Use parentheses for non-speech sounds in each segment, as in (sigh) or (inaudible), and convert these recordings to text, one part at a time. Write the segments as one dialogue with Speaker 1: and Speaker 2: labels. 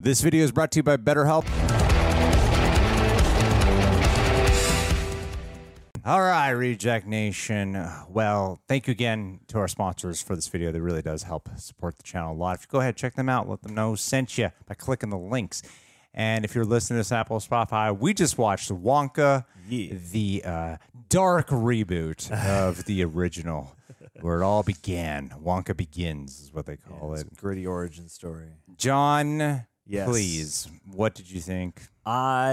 Speaker 1: This video is brought to you by BetterHelp. All right, Reject Nation. Well, thank you again to our sponsors for this video. That really does help support the channel a lot. If you go ahead, check them out. Let them know sent you by clicking the links. And if you're listening to this Apple Spotify, we just watched Wonka,
Speaker 2: Yeah.
Speaker 1: the uh, dark reboot of the original, where it all began. Wonka Begins is what they call
Speaker 2: It's
Speaker 1: it.
Speaker 2: a gritty origin story.
Speaker 1: John,
Speaker 2: Yes.
Speaker 1: please, what did you think?
Speaker 2: I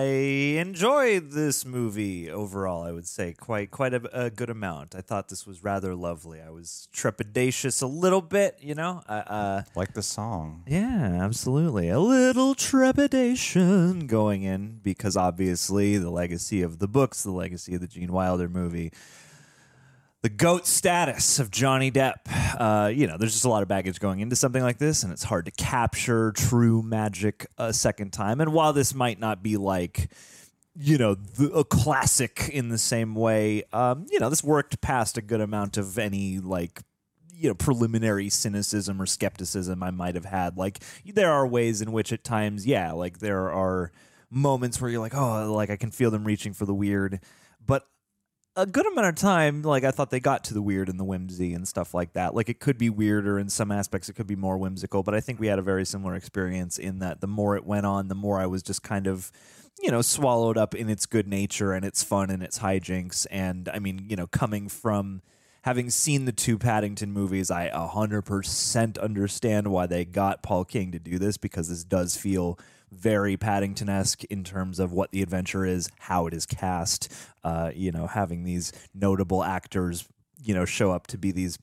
Speaker 2: enjoyed this movie overall. I would say quite quite a, a good amount. I thought this was rather lovely. I was trepidatious a little bit, you know. Uh, uh,
Speaker 1: Like the song.
Speaker 2: yeah, absolutely. A little trepidation going in because obviously the legacy of the books, the legacy of the Gene Wilder movie, the goat status of Johnny Depp. Uh, you know, there's just a lot of baggage going into something like this, and it's hard to capture true magic a second time. And while this might not be like, you know, the, a classic in the same way, um, you know, this worked past a good amount of any like you know preliminary cynicism or skepticism I might have had. Like there are ways in which at times, yeah, like there are moments where you're like, oh, like I can feel them reaching for the weird, a good amount of time, like I thought they got to the weird and the whimsy and stuff like that. Like it could be weirder in some aspects, it could be more whimsical, but I think we had a very similar experience in that the more it went on, the more I was just kind of, you know, swallowed up in its good nature and its fun and its hijinks. And I mean, you know, coming from having seen the two Paddington movies, I 100% understand why they got Paul King to do this because this does feel very Paddington esque in terms of what the adventure is, how it is cast. Uh, you know, having these notable actors, you know, show up to be these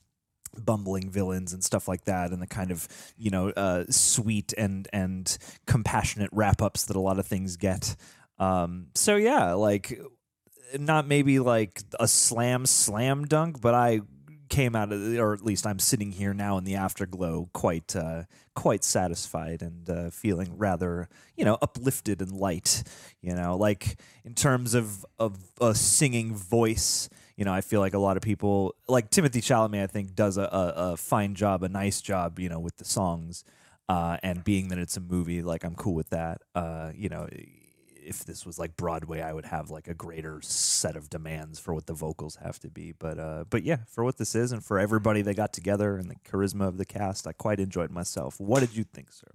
Speaker 2: bumbling villains and stuff like that, and the kind of you know uh, sweet and and compassionate wrap ups that a lot of things get. Um, so yeah, like not maybe like a slam slam dunk, but I came out of or at least I'm sitting here now in the afterglow quite uh, quite satisfied and uh, feeling rather you know uplifted and light you know? Like in terms of of a singing voice you know I feel like a lot of people like Timothée Chalamet I think does a, a, a fine job a nice job you know with the songs uh, and being that it's a movie like I'm cool with that uh, you know if this was like Broadway, I would have like a greater set of demands for what the vocals have to be. But uh, but yeah, for what this is and for everybody that got together and the charisma of the cast, I quite enjoyed myself. What did you think, sir?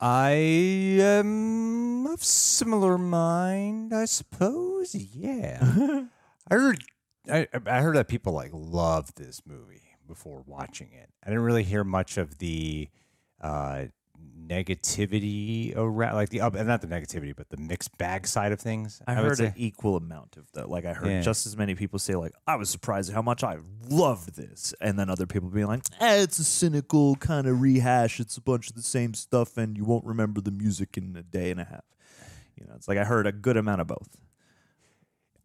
Speaker 1: I am of similar mind, I suppose. Yeah, (laughs) I heard. I, I heard that people like loved this movie before watching it. I didn't really hear much of the uh, negativity around, like the up, and not the negativity, but the mixed bag side of things.
Speaker 2: I,
Speaker 1: would
Speaker 2: heard an equal amount of that. Like I heard
Speaker 1: Yeah.
Speaker 2: just as many people say like I was surprised at how much I loved this, and then other people being like, eh, it's a cynical kind of rehash. It's a bunch of the same stuff, and you won't remember the music in a day and a half. You know, it's like I heard a good amount of both.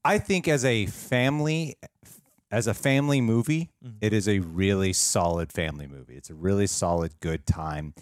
Speaker 1: I think as a family, as a family movie,
Speaker 2: Mm-hmm.
Speaker 1: it is a really solid family movie. It's a really solid, good time,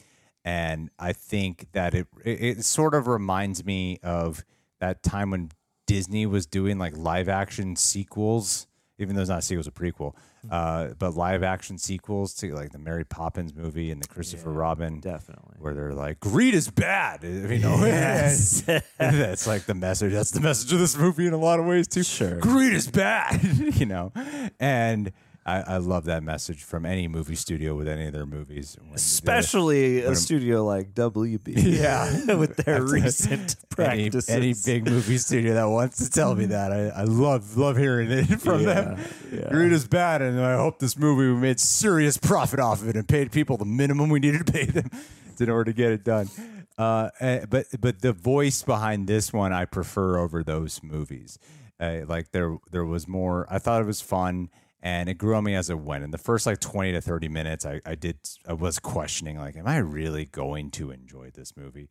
Speaker 1: and I think that it it, it sort of reminds me of that time when Disney was doing like live action sequels, even though it's not a sequel, it's a prequel,
Speaker 2: Mm-hmm.
Speaker 1: uh, but live action sequels to like the Mary Poppins movie and the Christopher
Speaker 2: Yeah,
Speaker 1: Robin,
Speaker 2: definitely.
Speaker 1: where they're like, greed is bad, (laughs) you know.
Speaker 2: Yes. (laughs)
Speaker 1: that's like the message. That's the message of this movie in a lot of ways too.
Speaker 2: Sure.
Speaker 1: greed is bad, (laughs) you know, and I, I love that message from any movie studio with any of their movies,
Speaker 2: Especially a studio like WB. (laughs)
Speaker 1: Yeah. (laughs)
Speaker 2: with their recent (laughs)
Speaker 1: any,
Speaker 2: practices.
Speaker 1: any big movie studio that wants to tell me that. I, I love love hearing it from them.
Speaker 2: yeah.
Speaker 1: Greed is bad, and I hope this movie we made serious profit off of it and paid people the minimum we needed to pay them in order to get it done. Uh, eh, but but the voice behind this one I prefer over those movies. Uh, like there there was more. I thought it was fun. And it grew on me as it went. In the first like twenty to thirty minutes, I, I did I was questioning like, am I really going to enjoy this movie?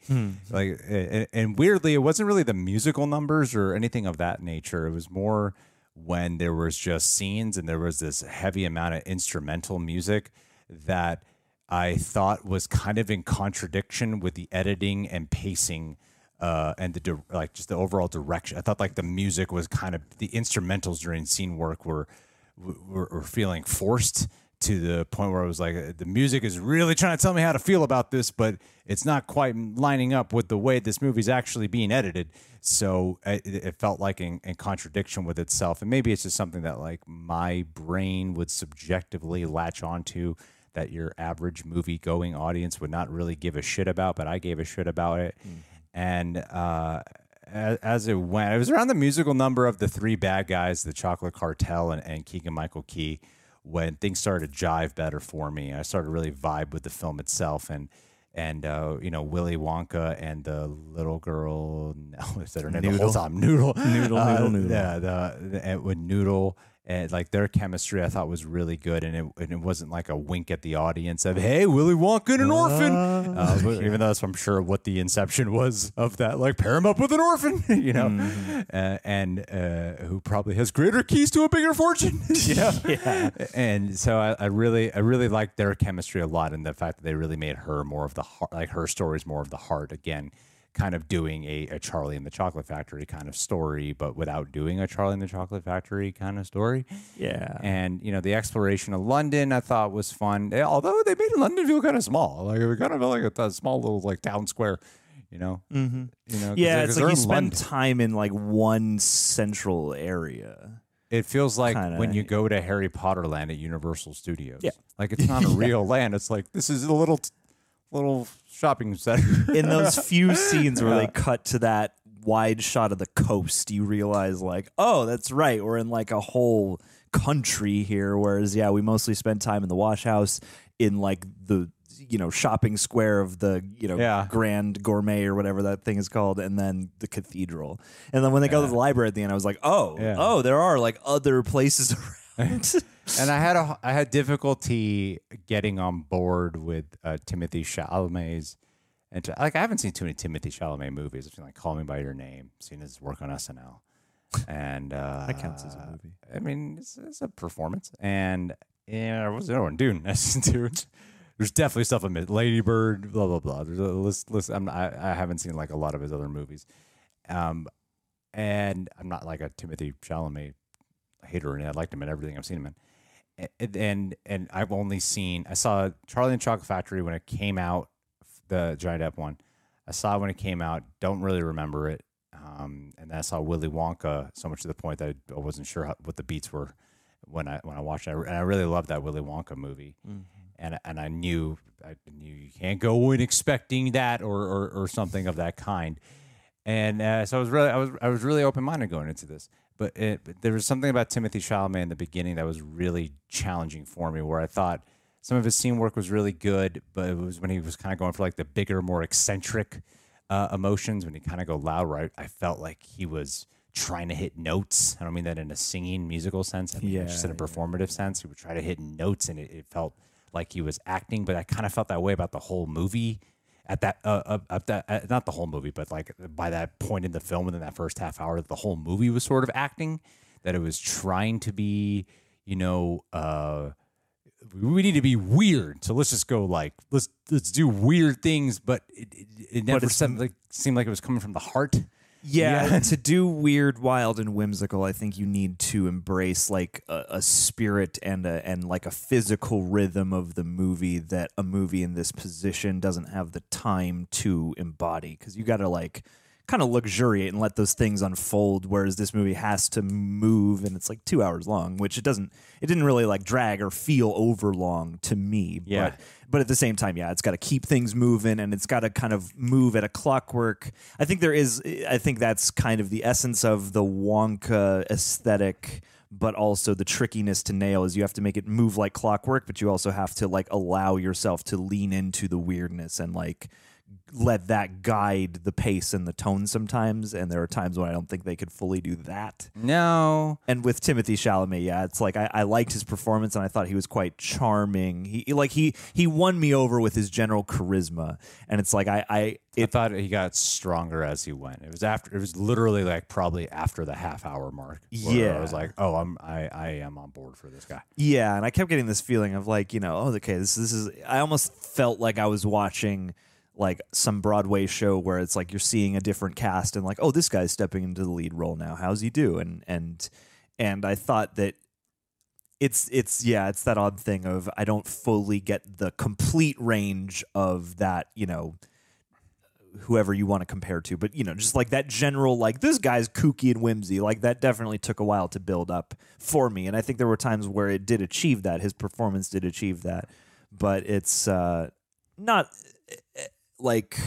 Speaker 1: Like, and, and weirdly, it wasn't really the musical numbers or anything of that nature. It was more when there was just scenes and there was this heavy amount of instrumental music that I thought was kind of in contradiction with the editing and pacing uh, and the like just the overall direction. I thought like the music was kind of the instrumentals during scene work were were, were feeling forced to the point where I was like, the music is really trying to tell me how to feel about this, but it's not quite lining up with the way this movie's actually being edited. So it, it felt like in, in contradiction with itself. And maybe it's just something that like my brain would subjectively latch onto that your average movie going audience would not really give a shit about, but I gave a shit about it. And uh, as, as it went, it was around the musical number of the three bad guys, the Chocolate Cartel and, and Keegan Michael Key, when things started to jive better for me. I started to really vibe with the film itself and and uh, you know Willy Wonka and the little girl. No, is that her name? The whole
Speaker 2: Noodle.
Speaker 1: time, Noodle,
Speaker 2: Noodle,
Speaker 1: Uh,
Speaker 2: Noodle, Noodle.
Speaker 1: Yeah, the, the with Noodle and like their chemistry, I thought was really good, and it and it wasn't like a wink at the audience of "Hey, Willy Wonka and an orphan," uh, but even though that's I'm sure what the inception was of that, like pair him up with an orphan, (laughs) you know, uh, and uh, who probably has greater keys to a bigger fortune, (laughs) you know. (laughs)
Speaker 2: Yeah.
Speaker 1: And so I, I really, I really liked their chemistry a lot, and the fact that they really made her more of the heart, like her stories more of the heart again, kind of doing a, a Charlie and the Chocolate Factory kind of story, but without doing a Charlie and the Chocolate Factory kind of story.
Speaker 2: Yeah.
Speaker 1: And you know, the exploration of London I thought was fun. They- although they made London feel kind of small, like it kind of felt like a, a small little like town square. You know, mm-hmm. you know,
Speaker 2: yeah, it's like you spend
Speaker 1: London.
Speaker 2: time in like one central area.
Speaker 1: It feels like
Speaker 2: Kinda-
Speaker 1: when you go to Harry Potter Land at Universal Studios.
Speaker 2: Yeah.
Speaker 1: Like it's not a (laughs) real land. It's like this is a little little shopping center. (laughs)
Speaker 2: In those few (laughs) scenes where they cut to that wide shot of the coast, you realize like, oh, that's right. We're in like a whole country here. Whereas, yeah, we mostly spend time in the wash house in like the you know shopping square of the you know
Speaker 1: Yeah.
Speaker 2: grand gourmet or whatever that thing is called and then the cathedral and then when they go to the library at the end i was like oh
Speaker 1: Yeah.
Speaker 2: oh there are like other places (laughs) around (laughs)
Speaker 1: and I had a I had difficulty getting on board with uh, Timothée Chalamet's. And like I haven't seen too many Timothée Chalamet movies. I've seen like Call Me by Your Name, seen his work on SNL, and uh,
Speaker 2: That counts as a movie.
Speaker 1: I mean, it's, it's a performance, and yeah, what was the other one? Dune. Dude. There's definitely stuff I missed. Lady Bird, blah blah blah. There's a list. list I'm, I I haven't seen like a lot of his other movies, um, and I'm not like a Timothée Chalamet hater, and I liked him in everything I've seen him in. And and and I've only seen I saw Charlie and the Chocolate Factory when it came out, the Johnny Depp one. I saw when it came out. Don't really remember it. Um, and then I saw Willy Wonka so much to the point that I wasn't sure how, what the beats were when I when I watched it. And I really loved that Willy Wonka movie. And and I knew I knew you can't go in expecting that or or, or something of that kind. And uh, so I was really I was I was really open minded going into this. But, it, but there was something about Timothée Chalamet in the beginning that was really challenging for me, where I thought some of his scene work was really good, but it was when he was kind of going for like the bigger, more eccentric uh, emotions, when he kind of go loud, right? I felt like he was trying to hit notes. I don't mean that in a singing musical sense. I mean
Speaker 2: Yeah,
Speaker 1: just in a
Speaker 2: yeah.
Speaker 1: performative sense. He would try to hit notes, and it, it felt like he was acting. But I kind of felt that way about the whole movie at that uh, uh, at that uh, not the whole movie, but like by that point in the film, within that first half hour, that the whole movie was sort of acting. That it was trying to be, you know, uh, we need to be weird. So let's just go like let's let's do weird things, but it, it, it never
Speaker 2: it's-
Speaker 1: seemed like seemed like it was coming from the heart.
Speaker 2: Yeah,
Speaker 1: Yeah. (laughs)
Speaker 2: to do weird, wild, and whimsical, I think you need to embrace like a, a spirit and a and like a physical rhythm of the movie that a movie in this position doesn't have the time to embody. Because you got to like kind of luxuriate and let those things unfold. Whereas this movie has to move, and it's like two hours long, which it doesn't. It didn't really like drag or feel over long to me.
Speaker 1: Yeah.
Speaker 2: But but at the same time, yeah, it's got to keep things moving and it's got to kind of move at a clockwork. I think there is. I think that's kind of the essence of the Wonka aesthetic but also the trickiness to nail is you have to make it move like clockwork, but you also have to like allow yourself to lean into the weirdness and like let that guide the pace and the tone sometimes. And there are times when I don't think they could fully do that.
Speaker 1: No.
Speaker 2: And with Timothée Chalamet, yeah, it's like I, I liked his performance and I thought he was quite charming. He like he he won me over with his general charisma. And it's like I I
Speaker 1: I thought he got stronger as he went. It was after. It was literally like probably after the half hour mark. where
Speaker 2: Yeah.
Speaker 1: I was like, oh, I'm I I am on board for this guy.
Speaker 2: Yeah, and I kept getting this feeling of like, you know, oh, okay, this this is. I almost felt like I was watching like some Broadway show where it's like you're seeing a different cast and like, oh, this guy's stepping into the lead role now. How's he do? And and and I thought that it's it's yeah, it's that odd thing of I don't fully get the complete range of that, you know, whoever you want to compare to, but you know, just like that general, like this guy's kooky and whimsy, like that definitely took a while to build up for me. And I think there were times where it did achieve that. His performance did achieve that, but it's uh, not like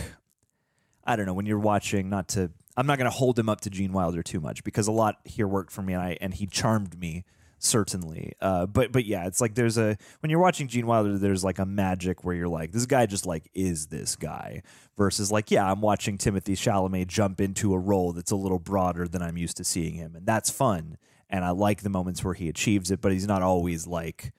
Speaker 2: I don't know when you're watching. Not to, I'm not going to hold him up to Gene Wilder too much because a lot here worked for me, and I and he charmed me certainly. Uh, but but yeah, it's like there's a when you're watching Gene Wilder, there's like a magic where you're like, this guy just like is this guy versus like yeah, I'm watching Timothée Chalamet jump into a role that's a little broader than I'm used to seeing him, and that's fun. And I like the moments where he achieves it, but he's not always like.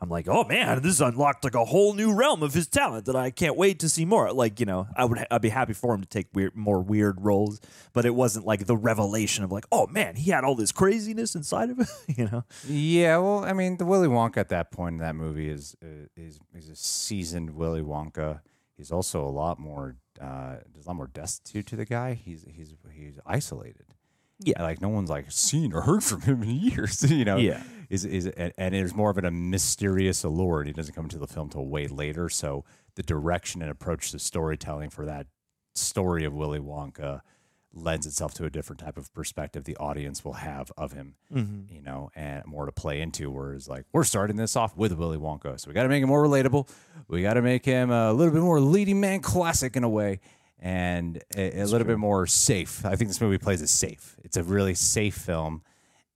Speaker 2: I'm like, oh man, this unlocked like a whole new realm of his talent that I can't wait to see more. Like, you know, I would I'd be happy for him to take weird, more weird roles, but it wasn't like the revelation of like, oh man, he had all this craziness inside of him. (laughs) you know,
Speaker 1: Yeah, well, I mean, the Willy Wonka at that point in that movie is uh, is is a seasoned Willy Wonka. He's also a lot more uh, there's a lot more destitute to the guy. He's he's he's isolated.
Speaker 2: Yeah.
Speaker 1: like no one's like seen or heard from him in years. (laughs) You know,
Speaker 2: Yeah.
Speaker 1: Is is and, and there's more of a mysterious allure, and he doesn't come into the film till way later. So the direction and approach to storytelling for that story of Willy Wonka lends itself to a different type of perspective the audience will have of him, mm-hmm. you know, and more to play into. Whereas, like, we're starting this off with Willy Wonka, so we got to make him more relatable. We got to make him a little bit more leading man classic in a way, and a, a little bit more safe. I think this movie plays it safe. It's a really safe film.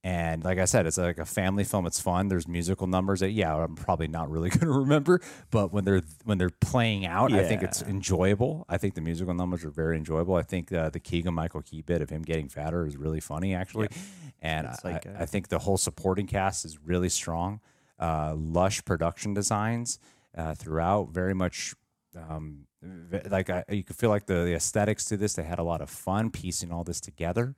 Speaker 1: And like I said, it's like a family film. It's fun. There's musical numbers that yeah, I'm probably not really (laughs) going to remember, but when they're when they're playing out, I think it's enjoyable. I think the musical numbers are very enjoyable. I think uh, the Keegan Michael Key bit of him getting fatter is really funny actually, and I,
Speaker 2: like, uh,
Speaker 1: I think the whole supporting cast is really strong. Uh, lush production designs uh, throughout, very much um, like I, you could feel like the, the aesthetics to this. They had a lot of fun piecing all this together,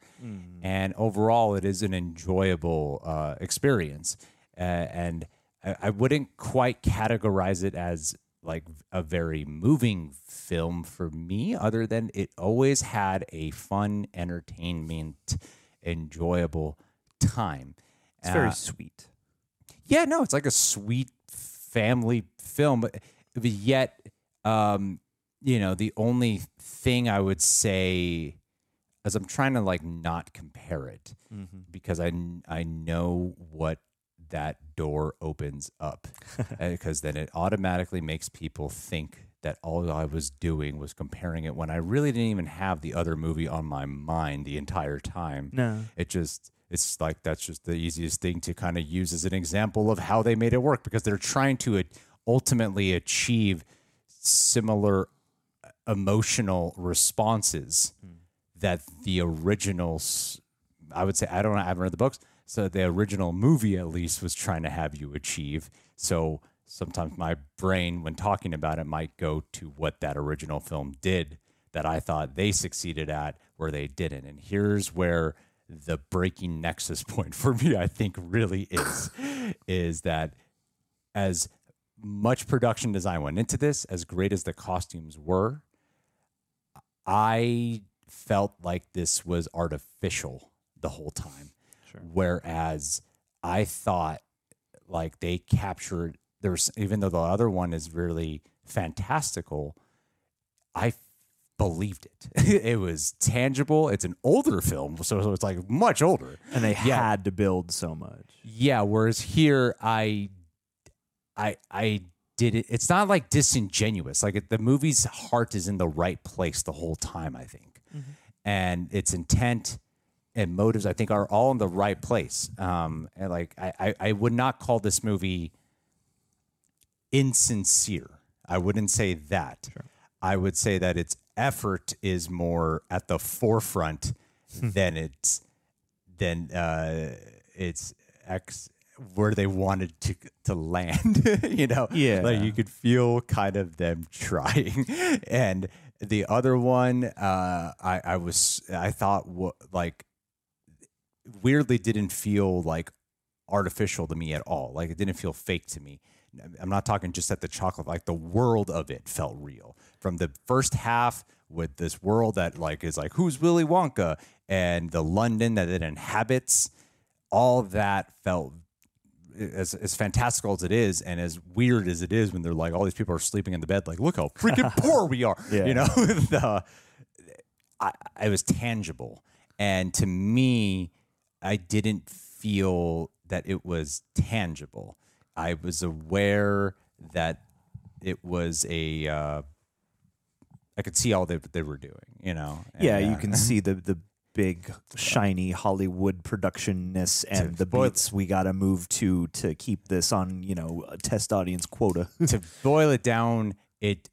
Speaker 1: and overall, it is an enjoyable uh, experience. Uh, and I, I wouldn't quite categorize it as like a very moving film for me, other than it always had a fun, entertainment, enjoyable time.
Speaker 2: it's very
Speaker 1: Uh,
Speaker 2: sweet.
Speaker 1: yeah, no, it's like a sweet family film, but but yet, um, you know, the only thing I would say, as I'm trying to like not compare it, because I I know what that door opens up, (laughs) because then it automatically makes people think that all I was doing was comparing it when I really didn't even have the other movie on my mind the entire time
Speaker 2: No.
Speaker 1: it just it's like that's just the easiest thing to kind of use as an example of how they made it work because they're trying to uh, ultimately achieve similar emotional responses hmm. that the originals I would say I don't know, I haven't read the books so the original movie at least was trying to have you achieve so sometimes my brain when talking about it might go to what that original film did that I thought they succeeded at where they didn't. And here's where the breaking nexus (laughs) point for me, I think, really is, (laughs) is that as much production design went into this, as great as the costumes were, I felt like this was artificial the whole time. Whereas I thought like they captured there's even though the other one is really fantastical, I believed it. (laughs) it was tangible. It's an older film, so, so it's like much older.
Speaker 2: And they
Speaker 1: Yeah.
Speaker 2: had to build so much.
Speaker 1: Yeah, whereas here I I I did it it's not like disingenuous. Like it, the movie's heart is in the right place the whole time, I think. And its intent and motives I think are all in the right place. Um and like I I, I would not call this movie insincere. I wouldn't say that. I would say that its effort is more at the forefront than it's than uh, it's ex where they wanted to to land. (laughs) you know,
Speaker 2: Yeah.
Speaker 1: like you could feel kind of them (laughs) trying. and the other one, uh, I I was I thought what like weirdly didn't feel like artificial to me at all. Like it didn't feel fake to me. I'm not talking just at the chocolate, like the world of it felt real. From the first half with this world that like is like who's Willy Wonka and the London that it inhabits, all that felt as as fantastical as it is and as weird as it is when they're like all these people are sleeping in the bed like look how freaking (laughs) poor we are.
Speaker 2: Yeah.
Speaker 1: You know, (laughs) the I, it was tangible. And to me, I didn't feel that it was tangible. I was aware that it was a. Uh, I could see all that they were doing, you know. And,
Speaker 2: Yeah, you
Speaker 1: uh,
Speaker 2: can see the the big shiny Hollywood productionness and the
Speaker 1: boil-
Speaker 2: beats we got to move to to keep this on, you know, a test audience quota. (laughs)
Speaker 1: to boil it down, it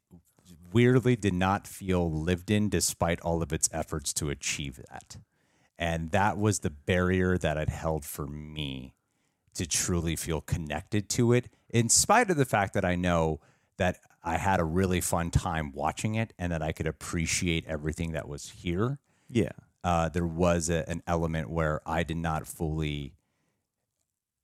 Speaker 1: weirdly did not feel lived in despite all of its efforts to achieve that. And that was the barrier that it held for me to truly feel connected to it, in spite of the fact that I know that I had a really fun time watching it and that I could appreciate everything that was here.
Speaker 2: yeah.
Speaker 1: Uh, there was a, an element where I did not fully.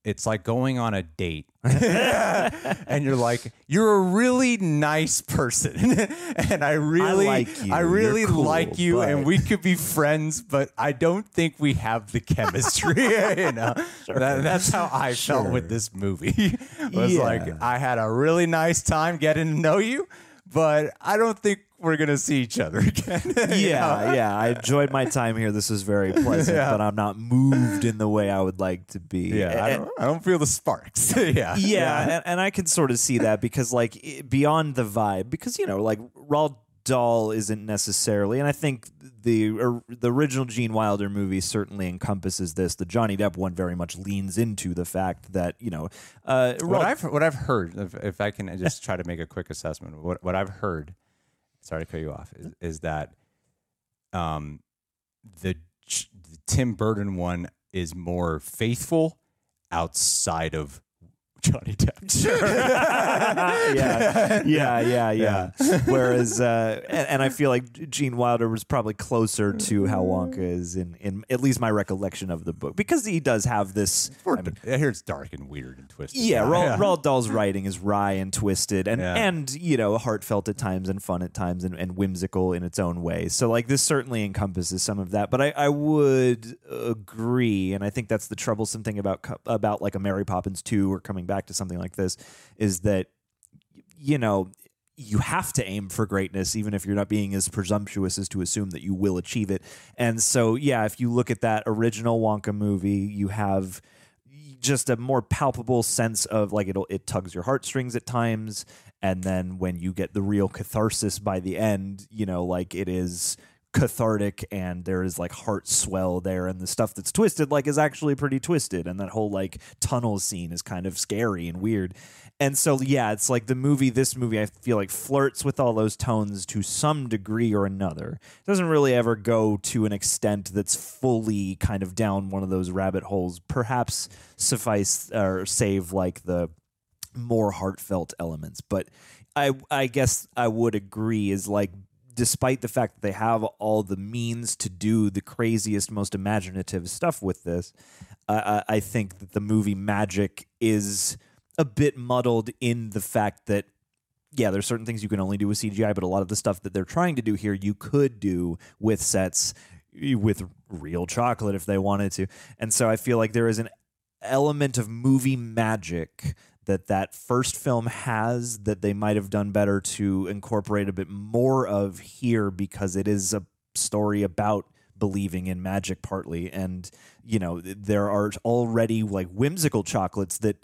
Speaker 1: It's like going on a date, (laughs) and you're like, you're a really nice person, (laughs) and I really,
Speaker 2: like you.
Speaker 1: I really
Speaker 2: cool,
Speaker 1: like you, and we could be friends, but I don't think we have the chemistry. (laughs) you know, that, that's how I felt with this movie. was
Speaker 2: Yeah.
Speaker 1: like, I had a really nice time getting to know you, but I don't think we're gonna see each other (laughs) again. (laughs) you know?
Speaker 2: Yeah, yeah. I enjoyed my time here. This was very pleasant,
Speaker 1: Yeah.
Speaker 2: but I'm not moved in the way I would like to be.
Speaker 1: Yeah, I don't, I don't feel the sparks. (laughs) yeah,
Speaker 2: yeah, And, and I can sort of see that because, like, i- beyond the vibe, because you know, like Roald Dahl isn't necessarily, and I think the or, the original Gene Wilder movie certainly encompasses this. The Johnny Depp one very much leans into the fact that you know, uh,
Speaker 1: What
Speaker 2: Roald-
Speaker 1: I've what I've heard, if, if I can just try to make a quick assessment, what what I've heard, sorry to cut you off, is, is that, um, the, the Tim Burton one is more faithful outside of Johnny Depp. (laughs)
Speaker 2: yeah, yeah, yeah, yeah. Whereas, uh, and, and I feel like Gene Wilder was probably closer to how Wonka is in, in at least my recollection of the book because he does have this. I mean,
Speaker 1: I hear it's dark and weird and twisted.
Speaker 2: yeah, Roald, Roald Dahl's writing is wry and twisted, and
Speaker 1: Yeah.
Speaker 2: and you know heartfelt at times and fun at times and, and whimsical in its own way. So like this certainly encompasses some of that. But I, I would agree, and I think that's the troublesome thing about about like a Mary Poppins two or coming back to something like this is that you know you have to aim for greatness even if you're not being as presumptuous as to assume that you will achieve it. And so yeah if you look at that original wonka movie you have just a more palpable sense of like it'll it tugs your heartstrings at times. And then when you get the real catharsis by the end you know like it is cathartic and there is like heart swell there and the stuff that's twisted like is actually pretty twisted and that whole like tunnel scene is kind of scary and weird. And so yeah it's like the movie this movie i feel like flirts with all those tones to some degree or another. It doesn't really ever go to an extent that's fully kind of down one of those rabbit holes. Perhaps suffice or save like the more heartfelt elements but i i guess i would agree is like despite the fact that they have all the means to do the craziest most imaginative stuff with this uh, I, I think that the movie magic is a bit muddled in the fact that yeah, there's certain things you can only do with CGI, but a lot of the stuff that they're trying to do here, you could do with sets with real chocolate if they wanted to. And so I feel like there is an element of movie magic that that first film has that they might have done better to incorporate a bit more of here because it is a story about believing in magic partly. And you know there are already like whimsical chocolates that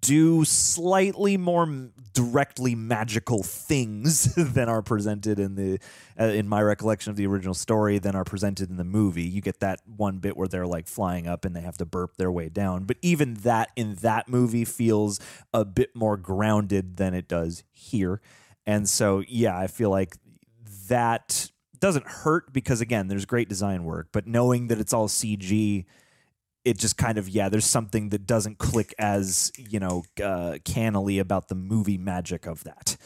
Speaker 2: do slightly more directly magical things (laughs) than are presented in the uh, in my recollection of the original story than are presented in the movie. You get that one bit where they're like flying up and they have to burp their way down, but even that in that movie feels a bit more grounded than it does here. And so yeah, I feel like that doesn't hurt because again, there's great design work, but knowing that it's all CG it just kind of yeah there's something that doesn't click as you know uh, cannily about the movie magic of that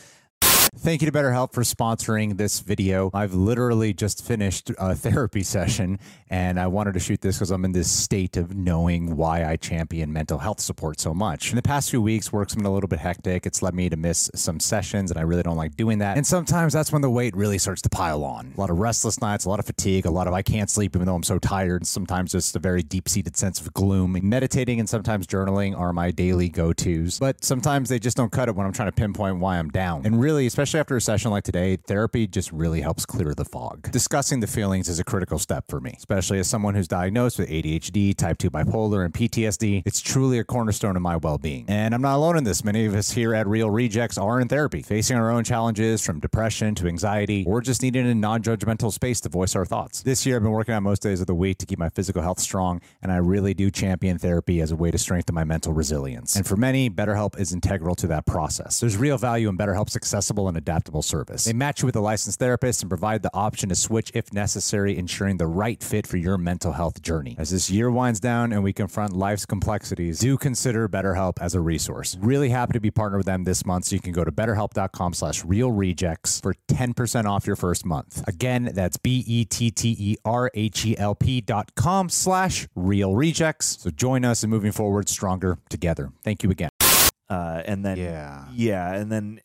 Speaker 1: Thank you to BetterHelp for sponsoring this video. I've literally just finished a (laughs) therapy session and I wanted to shoot this because I'm in this state of knowing why I champion mental health support so much. In the past few weeks, work's been a little bit hectic. It's led me to miss some sessions and I really don't like doing that. And sometimes that's when the weight really starts to pile on. A lot of restless nights, a lot of fatigue, a lot of I can't sleep even though I'm so tired, sometimes just a very deep seated sense of gloom. Meditating and sometimes journaling are my daily go tos, but sometimes they just don't cut it when I'm trying to pinpoint why I'm down. And really, especially after a session like today, therapy just really helps clear the fog. Discussing the feelings is a critical step for me, especially as someone who's diagnosed with ADHD, type 2 bipolar, and PTSD. It's truly a cornerstone of my well being. And I'm not alone in this. Many of us here at Reel Rejects are in therapy, facing our own challenges from depression to anxiety, or just needing a non judgmental space to voice our thoughts. This year, I've been working out most days of the week to keep my physical health strong, and I really do champion therapy as a way to strengthen my mental resilience. And for many, BetterHelp is integral to that process. There's real value in BetterHelp's accessible and adaptable service. They match you with a licensed therapist and provide the option to switch if necessary, ensuring the right fit for your mental health journey. As this year winds down and we confront life's complexities, do consider BetterHelp as a resource. Really happy to be partnered with them this month, so you can go to betterhelp.com slash reel rejects for 10% off your first month. Again, that's E B-E-T-T-E-R-H-E-L-P dot com slash reel rejects. So join us in moving forward stronger together. Thank you again.
Speaker 2: uh, and then
Speaker 1: Yeah.
Speaker 2: yeah and then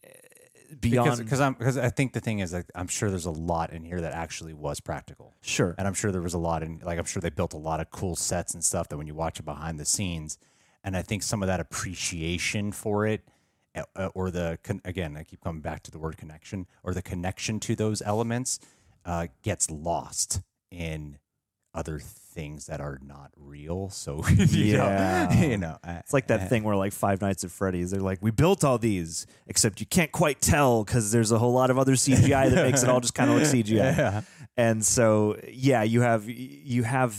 Speaker 2: beyond
Speaker 1: because I'm because I think the thing is like I'm sure there's a lot in here that actually was practical.
Speaker 2: sure
Speaker 1: And I'm sure there was a lot in like I'm sure they built a lot of cool sets and stuff that when you watch it behind the scenes, and I think some of that appreciation for it, uh, or the con- again I keep coming back to the word connection or the connection to those elements, uh, gets lost in other things that are not real. (laughs) So you
Speaker 2: Yeah.
Speaker 1: know, you know, uh,
Speaker 2: It's like that thing where like Five Nights at Freddy's, they're like, we built all these, except you can't quite tell because there's a whole lot of other (laughs) CGI that makes it all just kind of look (laughs) CGI. Yeah. And so, yeah, you have you have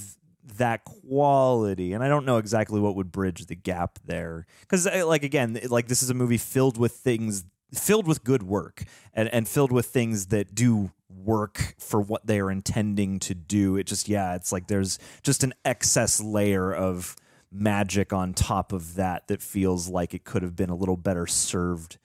Speaker 2: that quality, and I don't know exactly what would bridge the gap there because, like again, like this is a movie filled with things, filled with good work, and and filled with things that do work for what they are intending to do. It just, yeah, it's like there's just an excess layer of magic on top of that that feels like it could have been a little better served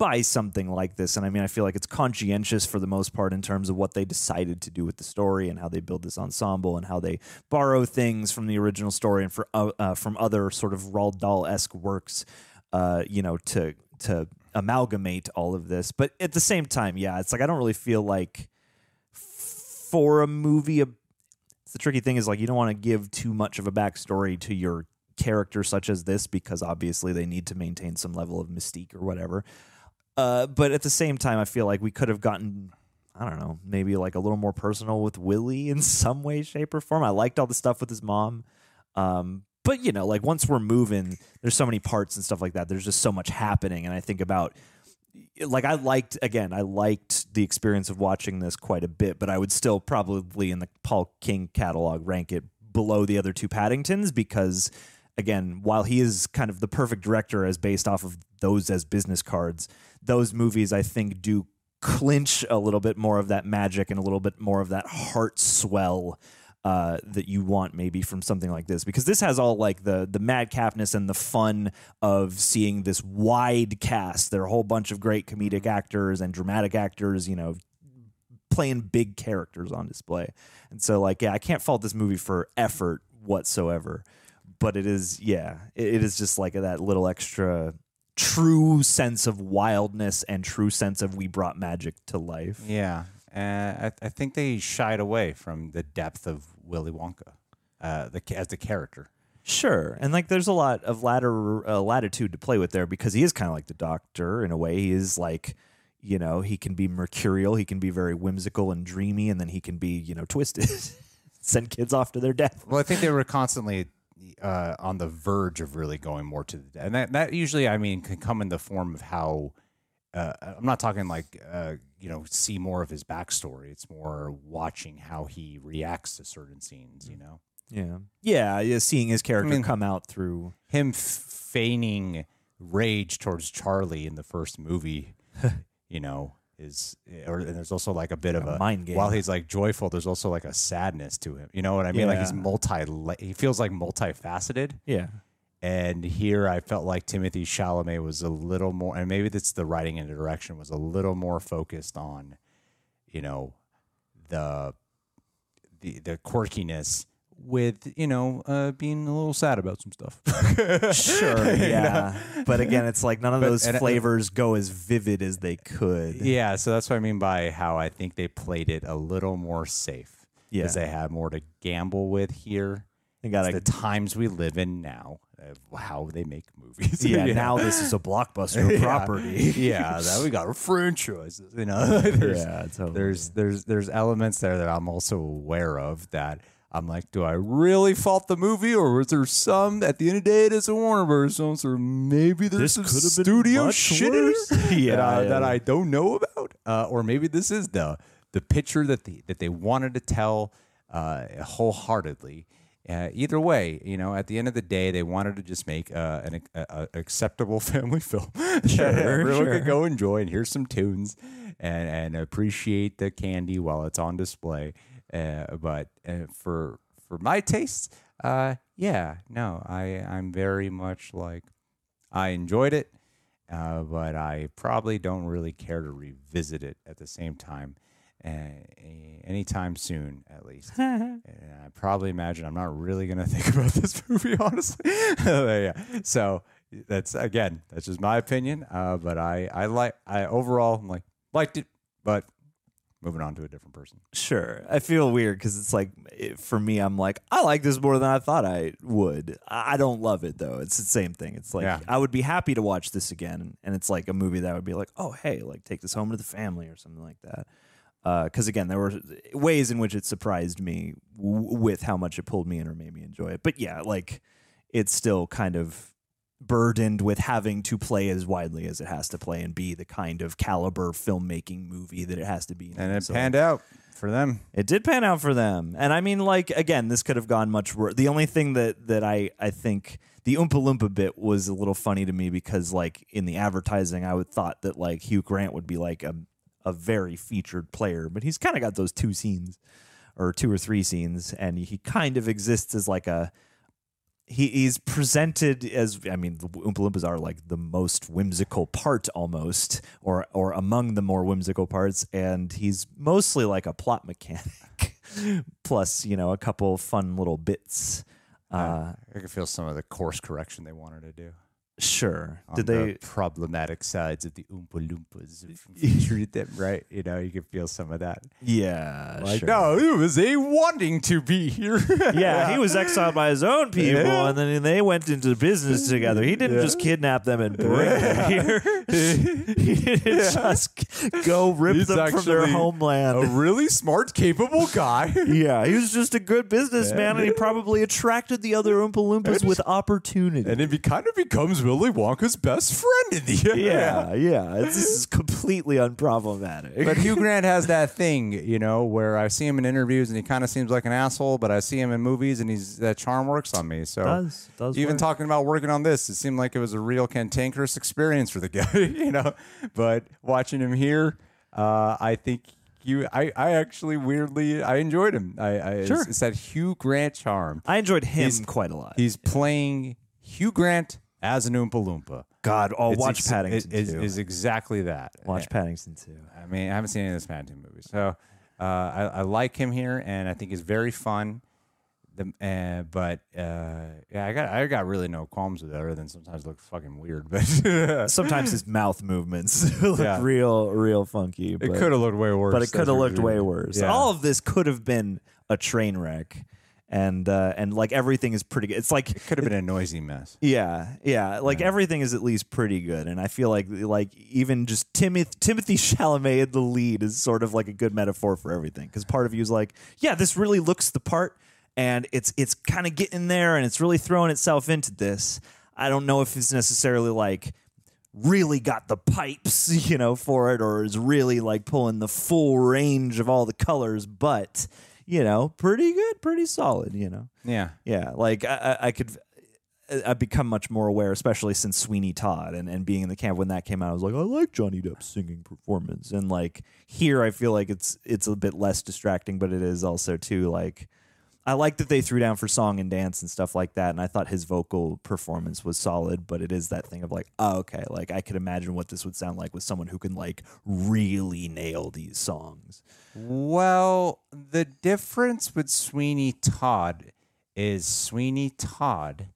Speaker 2: by something like this. And I mean, I feel like it's conscientious for the most part in terms of what they decided to do with the story and how they build this ensemble and how they borrow things from the original story and for, uh, uh, from other sort of Roald Dahl esque works, uh, you know, to to amalgamate all of this. But at the same time, yeah, it's like I don't really feel like for a movie. The tricky thing is like you don't want to give too much of a backstory to your character such as this because obviously they need to maintain some level of mystique or whatever. Uh, but at the same time, I feel like we could have gotten, I don't know, maybe like a little more personal with Willy (laughs) in some way, shape, or form. I liked all the stuff with his mom. Um, but, you know, like once we're moving, there's so many parts and stuff like that. There's just so much happening. And I think about, like, I liked, again, I liked the experience of watching this quite a bit, but I would still probably in the Paul King catalog rank it below the other two Paddingtons because again, while he is kind of the perfect director as based off of those as business cards, those movies I think do clinch a little bit more of that magic and a little bit more of that heart swell uh, that you want maybe from something like this because this has all like the the madcapness and the fun of seeing this wide cast. There are a whole bunch of great comedic actors and dramatic actors, you know, playing big characters on display. And so like yeah, I can't fault this movie for effort whatsoever. But it is yeah, it, it is just like that little extra true sense of wildness and true sense of we brought magic to life.
Speaker 1: Yeah, and I, I think they shied away from the depth of Willy Wonka, uh, the as the character.
Speaker 2: Sure, and like there's a lot of ladder uh, latitude to play with there because he is kind of like the Doctor in a way. He is like, you know, he can be mercurial, he can be very whimsical and dreamy, and then he can be, you know, twisted, (laughs) send kids off to their death.
Speaker 1: Well, I think they were constantly uh, on the verge of really going more to the death, and that that usually I mean can come in the form of how uh, I'm not talking like uh, you know see more of his backstory. It's more watching how he reacts to certain scenes. You mm. know,
Speaker 2: Yeah, yeah, yeah seeing his character
Speaker 1: mean-
Speaker 2: come out through.
Speaker 1: him feigning rage towards Charlie in the first movie. (laughs) you know. Is or and there's also like a bit of
Speaker 2: A
Speaker 1: a
Speaker 2: mind game.
Speaker 1: While he's like joyful, there's also like a sadness to him. You know what I mean? Like he's multi. He feels like multifaceted.
Speaker 2: Yeah,
Speaker 1: And here I felt like Timothée Chalamet was a little more, and maybe that's the writing and the direction was a little more focused on, you know, the the the quirkiness with you know uh, being a little sad about some stuff.
Speaker 2: sure, (laughs) yeah, but again, it's like none of
Speaker 1: But-
Speaker 2: those flavors go as vivid as they could.
Speaker 1: yeah, so that's what I mean by how I think they played it a little more safe.
Speaker 2: Yeah.
Speaker 1: because they had more to gamble with here.
Speaker 2: They got
Speaker 1: the times we live in now, uh, how they make movies. (laughs)
Speaker 2: yeah,
Speaker 1: know?
Speaker 2: now this is a blockbuster (laughs)
Speaker 1: Yeah.
Speaker 2: property.
Speaker 1: yeah, that we got a franchises. You know, (laughs) there's,
Speaker 2: Yeah, totally.
Speaker 1: there's there's there's elements there that I'm also aware of that I'm like, do I really fault the movie, or is there some at the end of the day it is a Warner Brothers film, so maybe there's
Speaker 2: This
Speaker 1: some
Speaker 2: could have been
Speaker 1: studio shit
Speaker 2: Yeah,
Speaker 1: that, I,
Speaker 2: yeah.
Speaker 1: that I don't know about, uh, or maybe this is the the picture that the that they wanted to tell uh, wholeheartedly. Uh, either way, you know, at the end of the day, they wanted to just make uh, an a, a acceptable (laughs) family film that
Speaker 2: Sure, (laughs)
Speaker 1: everyone
Speaker 2: sure.
Speaker 1: could go enjoy and hear some tunes and and appreciate the candy while it's on display. Uh, but uh, for for my taste, uh, yeah, no, I I'm very much like I enjoyed it, uh, but I probably don't really care to revisit it at the same time. Anytime soon, at least. (laughs) and I probably imagine I'm not really gonna (laughs) think about this movie, honestly. (laughs) yeah. So that's again, that's just my opinion. Uh, but I, I like, I overall I'm like liked it, but moving on to a different person.
Speaker 2: Sure. I feel weird because it's like, it, for me, I'm like, I like this more than I thought I would. I I don't love it though. It's the same thing. It's like,
Speaker 1: Yeah.
Speaker 2: I would be happy to watch this again. And it's like a movie that would be like, oh, hey, like take this home to the family or something like that. Uh, because again, there were ways in which it surprised me w- with how much it pulled me in or made me enjoy it. But yeah, like it's still kind of burdened with having to play as widely as it has to play and be the kind of caliber filmmaking movie that it has to be.
Speaker 1: And it
Speaker 2: So-
Speaker 1: panned out for them.
Speaker 2: it did pan out for them. And I mean, like, again, this could have gone much worse. The only thing that, that I, I think the Oompa Loompa bit was a little funny to me because, like, in the advertising, I would thought that, like, Hugh Grant would be, like, a, a very featured player, but he's kind of got those two scenes or two or three scenes, and he kind of exists as, like, a. He, he's presented as I mean the Oompa Loompas are like the most whimsical part almost or or among the more whimsical parts and he's mostly like a plot mechanic (laughs) plus you know a couple fun little bits uh
Speaker 1: I could feel some of the course correction they wanted to do.
Speaker 2: Sure
Speaker 1: on
Speaker 2: did
Speaker 1: the
Speaker 2: they
Speaker 1: problematic sides of the Oompa Loompas featured (laughs) them right? You know, you can feel some of that.
Speaker 2: yeah
Speaker 1: Like,
Speaker 2: sure.
Speaker 1: no, it was a wanting to be here.
Speaker 2: yeah, he (laughs) was exiled by his own people,
Speaker 1: Yeah.
Speaker 2: and then they went into business together. He didn't
Speaker 1: Yeah.
Speaker 2: just kidnap them and bring them here. (laughs) he didn't just go rip
Speaker 1: He's
Speaker 2: them from their homeland.
Speaker 1: a really smart, capable guy.
Speaker 2: Yeah, he was just a good businessman, and he probably attracted the other Oompa Loompas with opportunity.
Speaker 1: and then he kind of becomes Willy Wonka's best friend in the end.
Speaker 2: yeah, yeah, it's, this is completely unproblematic.
Speaker 1: But Hugh (laughs) Grant has that thing, you know, where I see him in interviews and he kind of seems like an asshole, but I see him in movies and he's that charm works on me. So
Speaker 2: Does- does
Speaker 1: even
Speaker 2: work.
Speaker 1: talking about working on this, it seemed like it was a real cantankerous experience for the guy, (laughs) you know. But watching him here, uh, I think you, I, I actually weirdly, I enjoyed him. I, I
Speaker 2: Sure.
Speaker 1: it's, it's that Hugh Grant charm.
Speaker 2: I enjoyed him
Speaker 1: He's-
Speaker 2: quite a lot.
Speaker 1: He's playing Hugh Grant as an Oompa Loompa.
Speaker 2: God, oh,
Speaker 1: It's
Speaker 2: watch
Speaker 1: ex-
Speaker 2: Paddington
Speaker 1: it is,
Speaker 2: too.
Speaker 1: is exactly that.
Speaker 2: watch Paddington too.
Speaker 1: I mean, I haven't seen any of the Paddington movies, so uh, I, I like him here, and I think he's very fun. The, uh, but uh, yeah, I got I got really no qualms with it, other than sometimes it looks fucking weird. But (laughs)
Speaker 2: Sometimes his mouth movements (laughs) look
Speaker 1: Yeah.
Speaker 2: real, real funky.
Speaker 1: it
Speaker 2: but-
Speaker 1: could have looked way worse.
Speaker 2: but it could have looked way worse.
Speaker 1: Yeah.
Speaker 2: All of this could have been a train wreck, and uh, and like everything is pretty good. It's like
Speaker 1: It could have been a noisy mess.
Speaker 2: yeah, yeah. Like everything is at least pretty good, and I feel like like even just Timothée Timothée (laughs) Chalamet in the lead is sort of like a good metaphor for everything. Because part of you is like, yeah, this really looks the part, and it's it's kind of getting there, and it's really throwing itself into this. I don't know if it's necessarily like really got the pipes, (laughs) you know, for it, or is really like pulling the full range of all the colors, but you know, pretty good, pretty solid, you know.
Speaker 1: Yeah.
Speaker 2: Yeah, like I, I could. Uh, I've become much more aware, especially since Sweeney Todd and, and being in the camp when that came out. I was like, I like Johnny Depp's singing performance, and like here, I feel like it's it's a bit less distracting, but it is also too like I like that they threw down for song and dance and stuff like that, and I thought his vocal performance was solid. But it is that thing of like, oh, okay, like I could imagine what this would sound like with someone who can like really nail these songs.
Speaker 1: Well, the difference with Sweeney Todd is Sweeney Todd,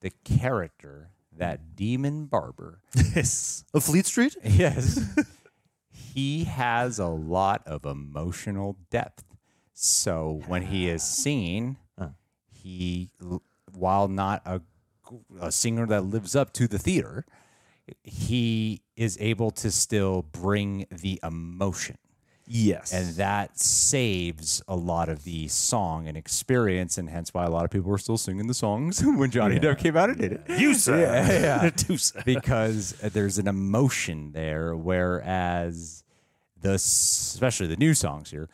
Speaker 1: the character, that demon barber. (laughs)
Speaker 2: Yes, a Fleet Street. (laughs)
Speaker 1: Yes. he has a lot of emotional depth. So when he is ah. singing, he, while not a, a singer that lives up to the theater, he is able to still bring the emotion.
Speaker 2: Yes,
Speaker 1: And that saves a lot of the song and experience, and hence why a lot of people were still singing the songs (laughs) when Johnny Depp came out and did it.
Speaker 2: you sir,
Speaker 1: Yeah, (laughs)
Speaker 2: sir.
Speaker 1: because uh, there's an emotion there, whereas the especially the new songs here,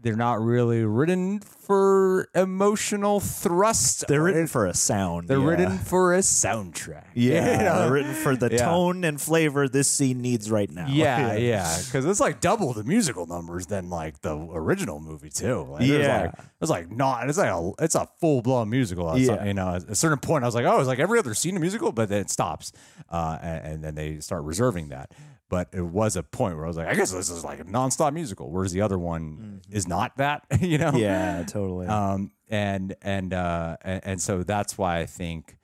Speaker 1: they're not really written for emotional thrust.
Speaker 2: They're written for a sound.
Speaker 1: They're
Speaker 2: yeah.
Speaker 1: wrong for a (laughs) soundtrack.
Speaker 2: Yeah, (laughs)
Speaker 1: You know?
Speaker 2: they're written for the
Speaker 1: Yeah.
Speaker 2: tone and flavor this scene needs right now.
Speaker 1: Yeah, (laughs) yeah, because it's like double the musical numbers than like the original movie too. Like,
Speaker 2: Yeah.
Speaker 1: like, it's like not. It's like a it's a full blown musical.
Speaker 2: Yeah.
Speaker 1: you know, at a certain point, I was like, oh, it's like every other scene a musical, but then it stops, uh, and, and then they start reserving that. But it was a point where I was like, I guess this is like a nonstop musical, whereas the other one is not that. (laughs) You know?
Speaker 2: yeah, totally.
Speaker 1: um and and uh and, and so that's why i think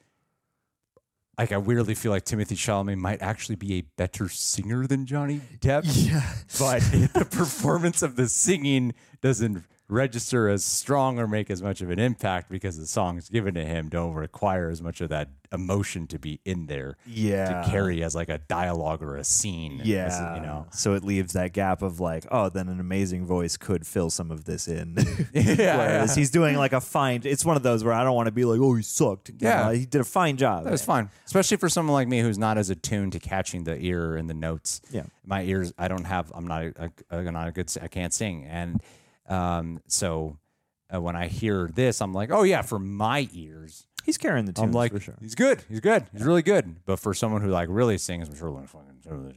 Speaker 1: like i weirdly feel like Timothée Chalamet might actually be a better singer than johnny depp (laughs)
Speaker 2: yeah,
Speaker 1: but the performance of the singing doesn't register as strong or make as much of an impact because the songs given to him don't require as much of that emotion to be in there
Speaker 2: Yeah.
Speaker 1: to carry as like a dialogue or a scene as,
Speaker 2: yeah.
Speaker 1: you know
Speaker 2: so it leaves that gap of like, oh, then an amazing voice could fill some of this in. (laughs)
Speaker 1: yeah,
Speaker 2: Whereas he's doing like a fine. It's one of those where I don't want to be like, oh, he sucked. You
Speaker 1: Yeah.
Speaker 2: he did a fine job.
Speaker 1: That was fine, especially for someone like me who's not as attuned to catching the ear and the notes.
Speaker 2: Yeah.
Speaker 1: my ears. I don't have. I'm not. A, a, not a good. i can't sing, and um, so uh, when I hear this, I'm like, oh yeah, for my ears,
Speaker 2: He's carrying the tunes
Speaker 1: I'm like,
Speaker 2: for sure.
Speaker 1: he's good. He's good. He's really good. But for someone who like really sings, I'm sure like fucking.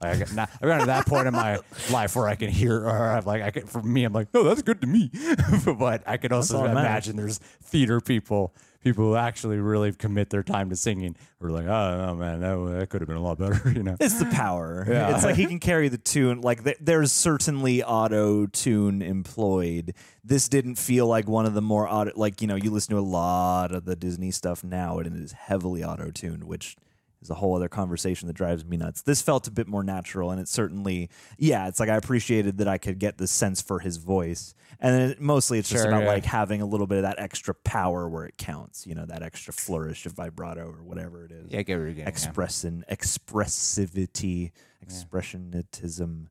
Speaker 1: Like I got, not, I got to that point in my (laughs) life where I can hear, or I'm like, I can, for me, I'm like, no, that's good to me. (laughs) but I can also
Speaker 2: matters.
Speaker 1: imagine there's theater people, people who actually really commit their time to singing, are like, oh, oh man, that, that could have been a lot better, (laughs) you know?
Speaker 2: It's the power.
Speaker 1: Yeah.
Speaker 2: It's like he (laughs) can carry the tune. Like th- there's certainly auto tune employed. This didn't feel like one of the more auto. Like you know, you listen to a lot of the Disney stuff now, and it is heavily auto tuned, which is a whole other conversation that drives me nuts. This felt a bit more natural, and it certainly, yeah, it's like I appreciated that I could get the sense for his voice, and then it, mostly it's just
Speaker 1: Sure,
Speaker 2: about
Speaker 1: yeah.
Speaker 2: like having a little bit of that extra power where it counts. You know, that extra flourish of vibrato or whatever it is
Speaker 1: Yeah, I get what you're getting at.
Speaker 2: expressing expressivity, expressionitism,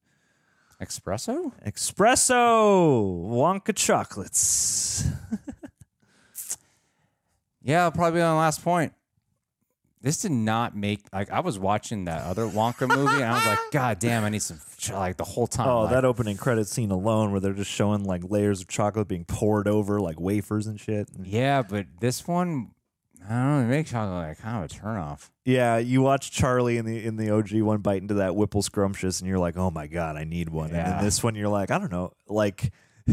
Speaker 1: Espresso?
Speaker 2: espresso, Wonka chocolates. (laughs)
Speaker 1: Yeah, probably on the last point. This did not make like I was watching that other Wonka movie and I was like, (laughs) God damn, I need some like the whole time.
Speaker 2: Oh,
Speaker 1: like,
Speaker 2: that opening credit scene alone, where they're just showing like layers of chocolate being poured over like wafers and shit.
Speaker 1: Yeah, but this one, I don't know, it makes chocolate like kind of a turnoff.
Speaker 2: Yeah, you watch Charlie in the in the OG one bite into that Whipple scrumptious, and you're like, oh my god, I need one. And
Speaker 1: Yeah.
Speaker 2: then this one, you're like, I don't know, like (laughs)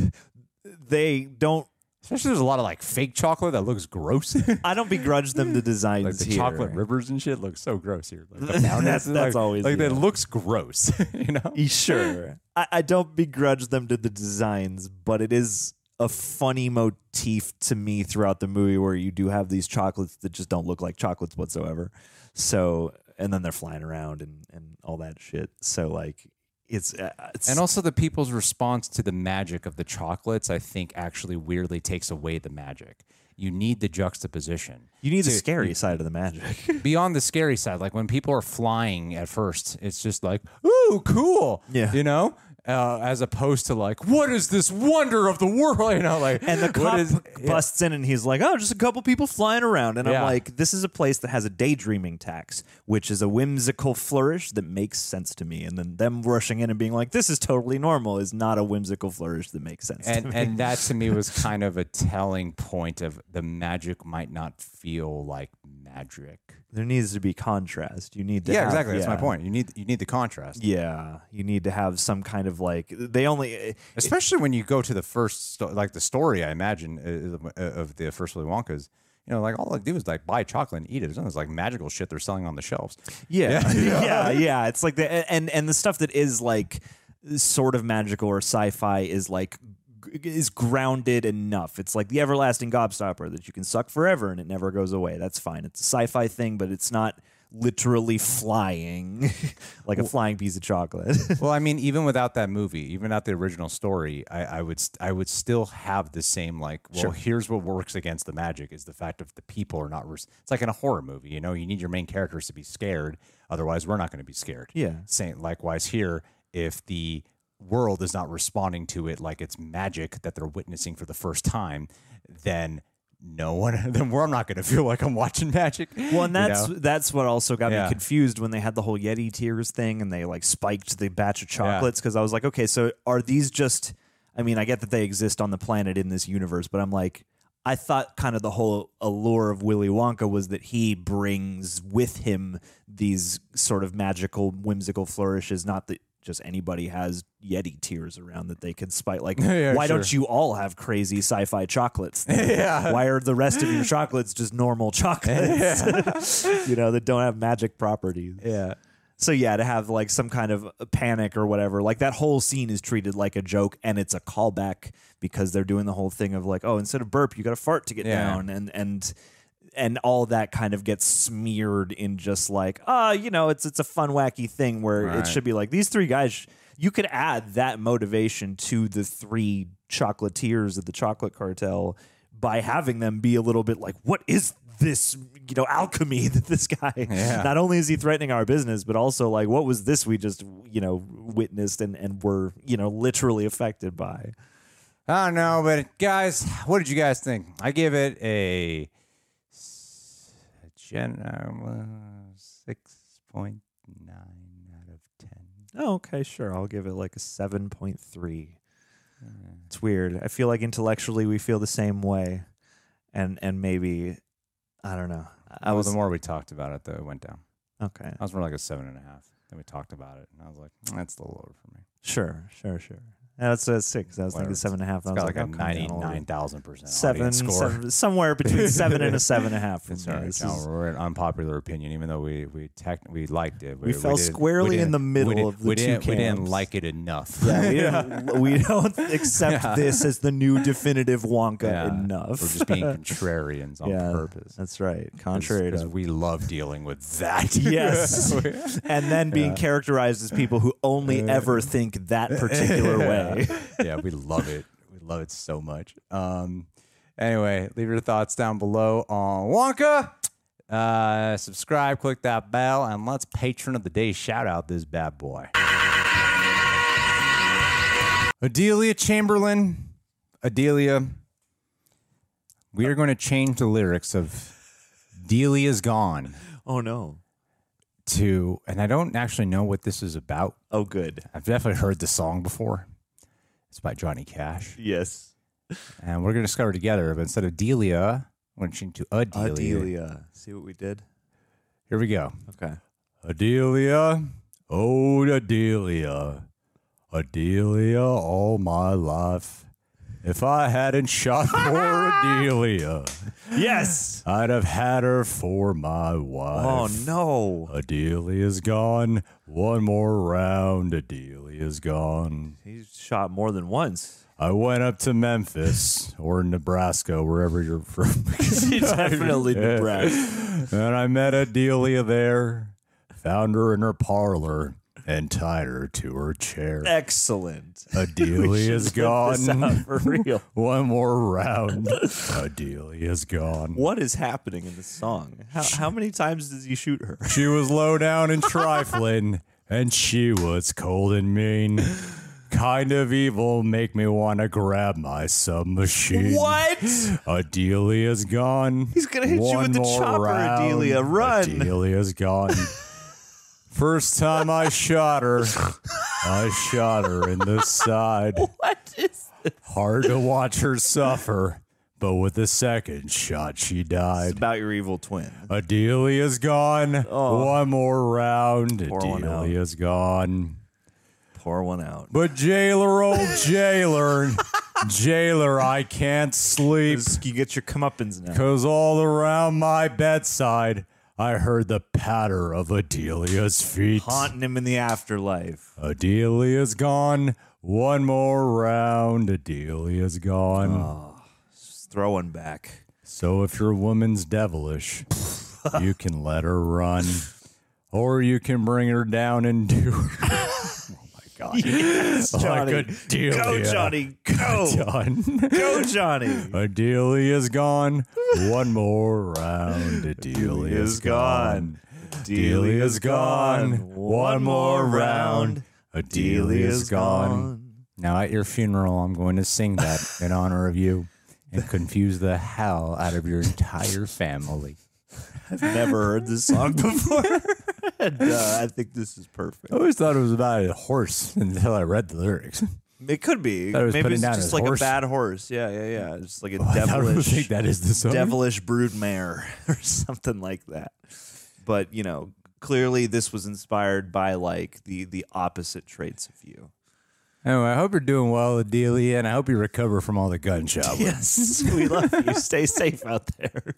Speaker 2: they don't.
Speaker 1: Especially there's a lot of like fake chocolate that looks gross. (laughs)
Speaker 2: I don't begrudge them the designs
Speaker 1: like the
Speaker 2: here.
Speaker 1: chocolate rivers and shit look so gross here. Like the (laughs)
Speaker 2: That's- that's
Speaker 1: like,
Speaker 2: always
Speaker 1: like
Speaker 2: the-
Speaker 1: that looks gross. (laughs) you know?
Speaker 2: Sure. I, I don't begrudge them to the designs, but it is a funny motif to me throughout the movie where you do have these chocolates that just don't look like chocolates whatsoever. So, and then they're flying around and, and all that shit. So, like, it's, uh, it's
Speaker 1: And also the people's response to the magic of the chocolates, I think, actually weirdly takes away the magic. You need the juxtaposition.
Speaker 2: you need the
Speaker 1: to-
Speaker 2: scary side of the magic. (laughs)
Speaker 1: Beyond the scary side, like when people are flying at first, it's just like, ooh, cool.
Speaker 2: Yeah.
Speaker 1: You know? Uh, as opposed to like, what is this wonder of the world? (laughs) You know, like,
Speaker 2: And the cop
Speaker 1: is-
Speaker 2: busts in and he's like, "Oh, just a couple people flying around." And I'm like, "This is a place that has a daydreaming tax, which is a whimsical flourish that makes sense to me." And then them rushing in and being like, "This is totally normal," is not a whimsical flourish that makes sense. to
Speaker 1: and
Speaker 2: me.
Speaker 1: and that to me was (laughs) kind of a telling point of the magic might not feel like magic.
Speaker 2: There needs to be contrast. You need to
Speaker 1: Yeah,
Speaker 2: have-
Speaker 1: exactly. That's my point. You need you need the contrast.
Speaker 2: Yeah, you need to have some kind of like they only eh, eh,
Speaker 1: especially when you go to the first like the story i imagine uh, of the first willy wonkas you know like all they do is like buy chocolate and eat it there's none this like magical shit they're selling on the shelves
Speaker 2: Yeah. yeah, (laughs) (laughs) yeah, It's like the and and the stuff that is like sort of magical or sci-fi is like is grounded enough. It's like the everlasting gobstopper that you can suck forever and it never goes away. That's fine. It's a sci-fi thing, but it's not literally flying (laughs) like a flying piece of chocolate. (laughs)
Speaker 1: well i mean even without that movie even without the original story i, I would st- i would still have the same like well here's what works against the magic is the fact of the people are not res- it's like in a horror movie you know you need your main characters to be scared otherwise we're not going to be scared
Speaker 2: Yeah.
Speaker 1: same likewise here if the world is not responding to it like it's magic that they're witnessing for the first time then no one (laughs) then we're not going to feel like i'm watching magic
Speaker 2: Well, and
Speaker 1: you
Speaker 2: that's
Speaker 1: know?
Speaker 2: that's what also got
Speaker 1: Yeah.
Speaker 2: me confused when they had the whole Yeti tears thing and they like spiked the batch of chocolates because I was like, okay, so are these just? I mean, I get that they exist on the planet in this universe, but I'm like, I thought kind of the whole allure of Willy Wonka was that he brings with him these sort of magical, whimsical flourishes, not that. Just anybody has Yeti tears around that they can spike. Like, (laughs)
Speaker 1: Yeah,
Speaker 2: why
Speaker 1: sure.
Speaker 2: don't you all have crazy sci-fi chocolates? (laughs) yeah. Why are the rest of your chocolates just normal (laughs) chocolates? you know, that don't have magic properties.
Speaker 1: yeah
Speaker 2: So yeah, to have like some kind of panic or whatever, like that whole scene is treated like a joke and it's a callback because they're doing the whole thing of like, oh, instead of burp, you got to fart to get
Speaker 1: Yeah.
Speaker 2: down and and and all that kind of gets smeared in just like, ah, you know, it's it's a fun wacky thing where it should be like these three guys you could add that motivation to the three chocolatiers of the chocolate cartel by having them be a little bit like, what is this, you know, alchemy (laughs) that this guy
Speaker 1: Yeah.
Speaker 2: not only is he threatening our business, but also like, what was this we just, you know, witnessed and, and were, you know, literally affected by?
Speaker 1: I don't know, but guys, what did you guys think? I give it a, a gen uh, six point nine out of ten.
Speaker 2: Oh, okay, sure. I'll give it like a 7.3. It's weird. I feel like intellectually we feel the same way. And and maybe I don't know. I
Speaker 1: well,
Speaker 2: was
Speaker 1: the more we talked about it, though, it went down.
Speaker 2: okay.
Speaker 1: I was more like a seven and a half. Then we talked about it, and I was like, "Mm, that's a little lower for me.
Speaker 2: Sure, sure, sure. That's a six. I was thinking seven and a half.
Speaker 1: It's
Speaker 2: I
Speaker 1: got
Speaker 2: was
Speaker 1: like,
Speaker 2: like,
Speaker 1: a
Speaker 2: I'll come down little
Speaker 1: ninety-nine thousand percent
Speaker 2: seven,
Speaker 1: score.
Speaker 2: seven- somewhere between seven and a seven and a half. For (laughs)
Speaker 1: It's
Speaker 2: me. This
Speaker 1: No,
Speaker 2: is-
Speaker 1: we're an unpopular opinion, even though we we tech, we liked it.
Speaker 2: We fell
Speaker 1: didn't-
Speaker 2: squarely in the middle
Speaker 1: didn't-
Speaker 2: of the
Speaker 1: we
Speaker 2: two
Speaker 1: didn't, We didn't like it enough.
Speaker 2: yeah, we (laughs) don't, we don't accept
Speaker 1: Yeah.
Speaker 2: this as the new definitive Wonka
Speaker 1: Yeah.
Speaker 2: enough.
Speaker 1: We're just being (laughs) contrarians on
Speaker 2: yeah,
Speaker 1: purpose.
Speaker 2: That's right. Contrary
Speaker 1: because we love dealing with that.
Speaker 2: Yes. and then being characterized as people who only ever think that particular way. (laughs)
Speaker 1: yeah, we love it. We love it so much. Um, anyway, leave your thoughts down below on Wonka. Uh, subscribe, click that bell, and let's patron of the day shout out this bad boy. Adelia Chamberlain. Adelia. We are going to change the lyrics of Delia's Gone
Speaker 2: Oh no.
Speaker 1: to, and I don't actually know what this is about.
Speaker 2: Oh good.
Speaker 1: I've definitely heard the song before. It's by Johnny Cash.
Speaker 2: Yes.
Speaker 1: And we're going to discover together, but instead of Delia, we're going to change to Adelia.
Speaker 2: Adelia. See what we did?
Speaker 1: Here we go.
Speaker 2: Okay.
Speaker 1: Adelia, oh Adelia, Adelia all my life. If I hadn't shot (laughs) for Adelia,
Speaker 2: Yes.
Speaker 1: I'd have had her for my wife.
Speaker 2: Oh no.
Speaker 1: Adelia's gone. One more round. Adelia's gone.
Speaker 2: He's shot more than once.
Speaker 1: I went up to Memphis (laughs) or Nebraska, wherever you're (laughs) from.
Speaker 2: Definitely. Nebraska.
Speaker 1: And I met Adelia there, found her in her parlor. And tied her to her chair.
Speaker 2: Excellent. (laughs)
Speaker 1: Adelia's (laughs) gone.
Speaker 2: for real. (laughs)
Speaker 1: One more round. Adelia's gone.
Speaker 2: What is happening in this song? How, how many times does he shoot her?
Speaker 1: She was low down and trifling, and she was cold and mean. Kind of evil, make me want to grab my submachine.
Speaker 2: What?
Speaker 1: Adelia's gone.
Speaker 2: He's gonna hit you
Speaker 1: One
Speaker 2: with the
Speaker 1: more
Speaker 2: chopper,
Speaker 1: round.
Speaker 2: Adelia. Run.
Speaker 1: Adelia's gone. First time I shot her, I shot her in the side. (laughs)
Speaker 2: What is this?
Speaker 1: Hard to watch her suffer, but with the second shot, she died.
Speaker 2: About your evil twin.
Speaker 1: Adelia's gone. Oh. One more round.
Speaker 2: Oh. Pour one out.
Speaker 1: Adelia's gone.
Speaker 2: Pour one out.
Speaker 1: But jailer, old jailer, jailer, I can't sleep.
Speaker 2: You get your comeuppance now.
Speaker 1: Cause all around my bedside, I heard the patter of Adelia's feet.
Speaker 2: Haunting him in the afterlife.
Speaker 1: Adelia's gone. One more round. Adelia's gone.
Speaker 2: Ah, Just throwing back.
Speaker 1: So if your woman's devilish, you can let her run, or you can bring her down and do. (laughs) oh god!
Speaker 2: Yes, Johnny.
Speaker 1: Like Adelia.
Speaker 2: Go, Johnny. Go.
Speaker 1: Done.
Speaker 2: Go, Johnny. (laughs)
Speaker 1: Adelia's gone. One more round. Adelia's (laughs) gone. Adelia's gone. One more round. Adelia's gone. Now at your funeral, I'm going to sing that in honor of you and confuse the hell out of your entire family.
Speaker 2: I've never heard this song before. Uh, I think this is perfect. (laughs)
Speaker 1: I always thought it was about a horse (laughs) until I read the lyrics.
Speaker 2: It could be.
Speaker 1: It
Speaker 2: Maybe it's just like
Speaker 1: horse.
Speaker 2: a bad horse. Yeah, yeah, yeah. Just like a (laughs)
Speaker 1: I don't
Speaker 2: devilish,
Speaker 1: think that is the song.
Speaker 2: devilish brood mare or something like that. But you know, clearly this was inspired by like the the opposite traits of you.
Speaker 1: Anyway, I hope you're doing well, Adelia, and I hope you recover from all the gunshot.
Speaker 2: Yes, we love you. Stay safe out there.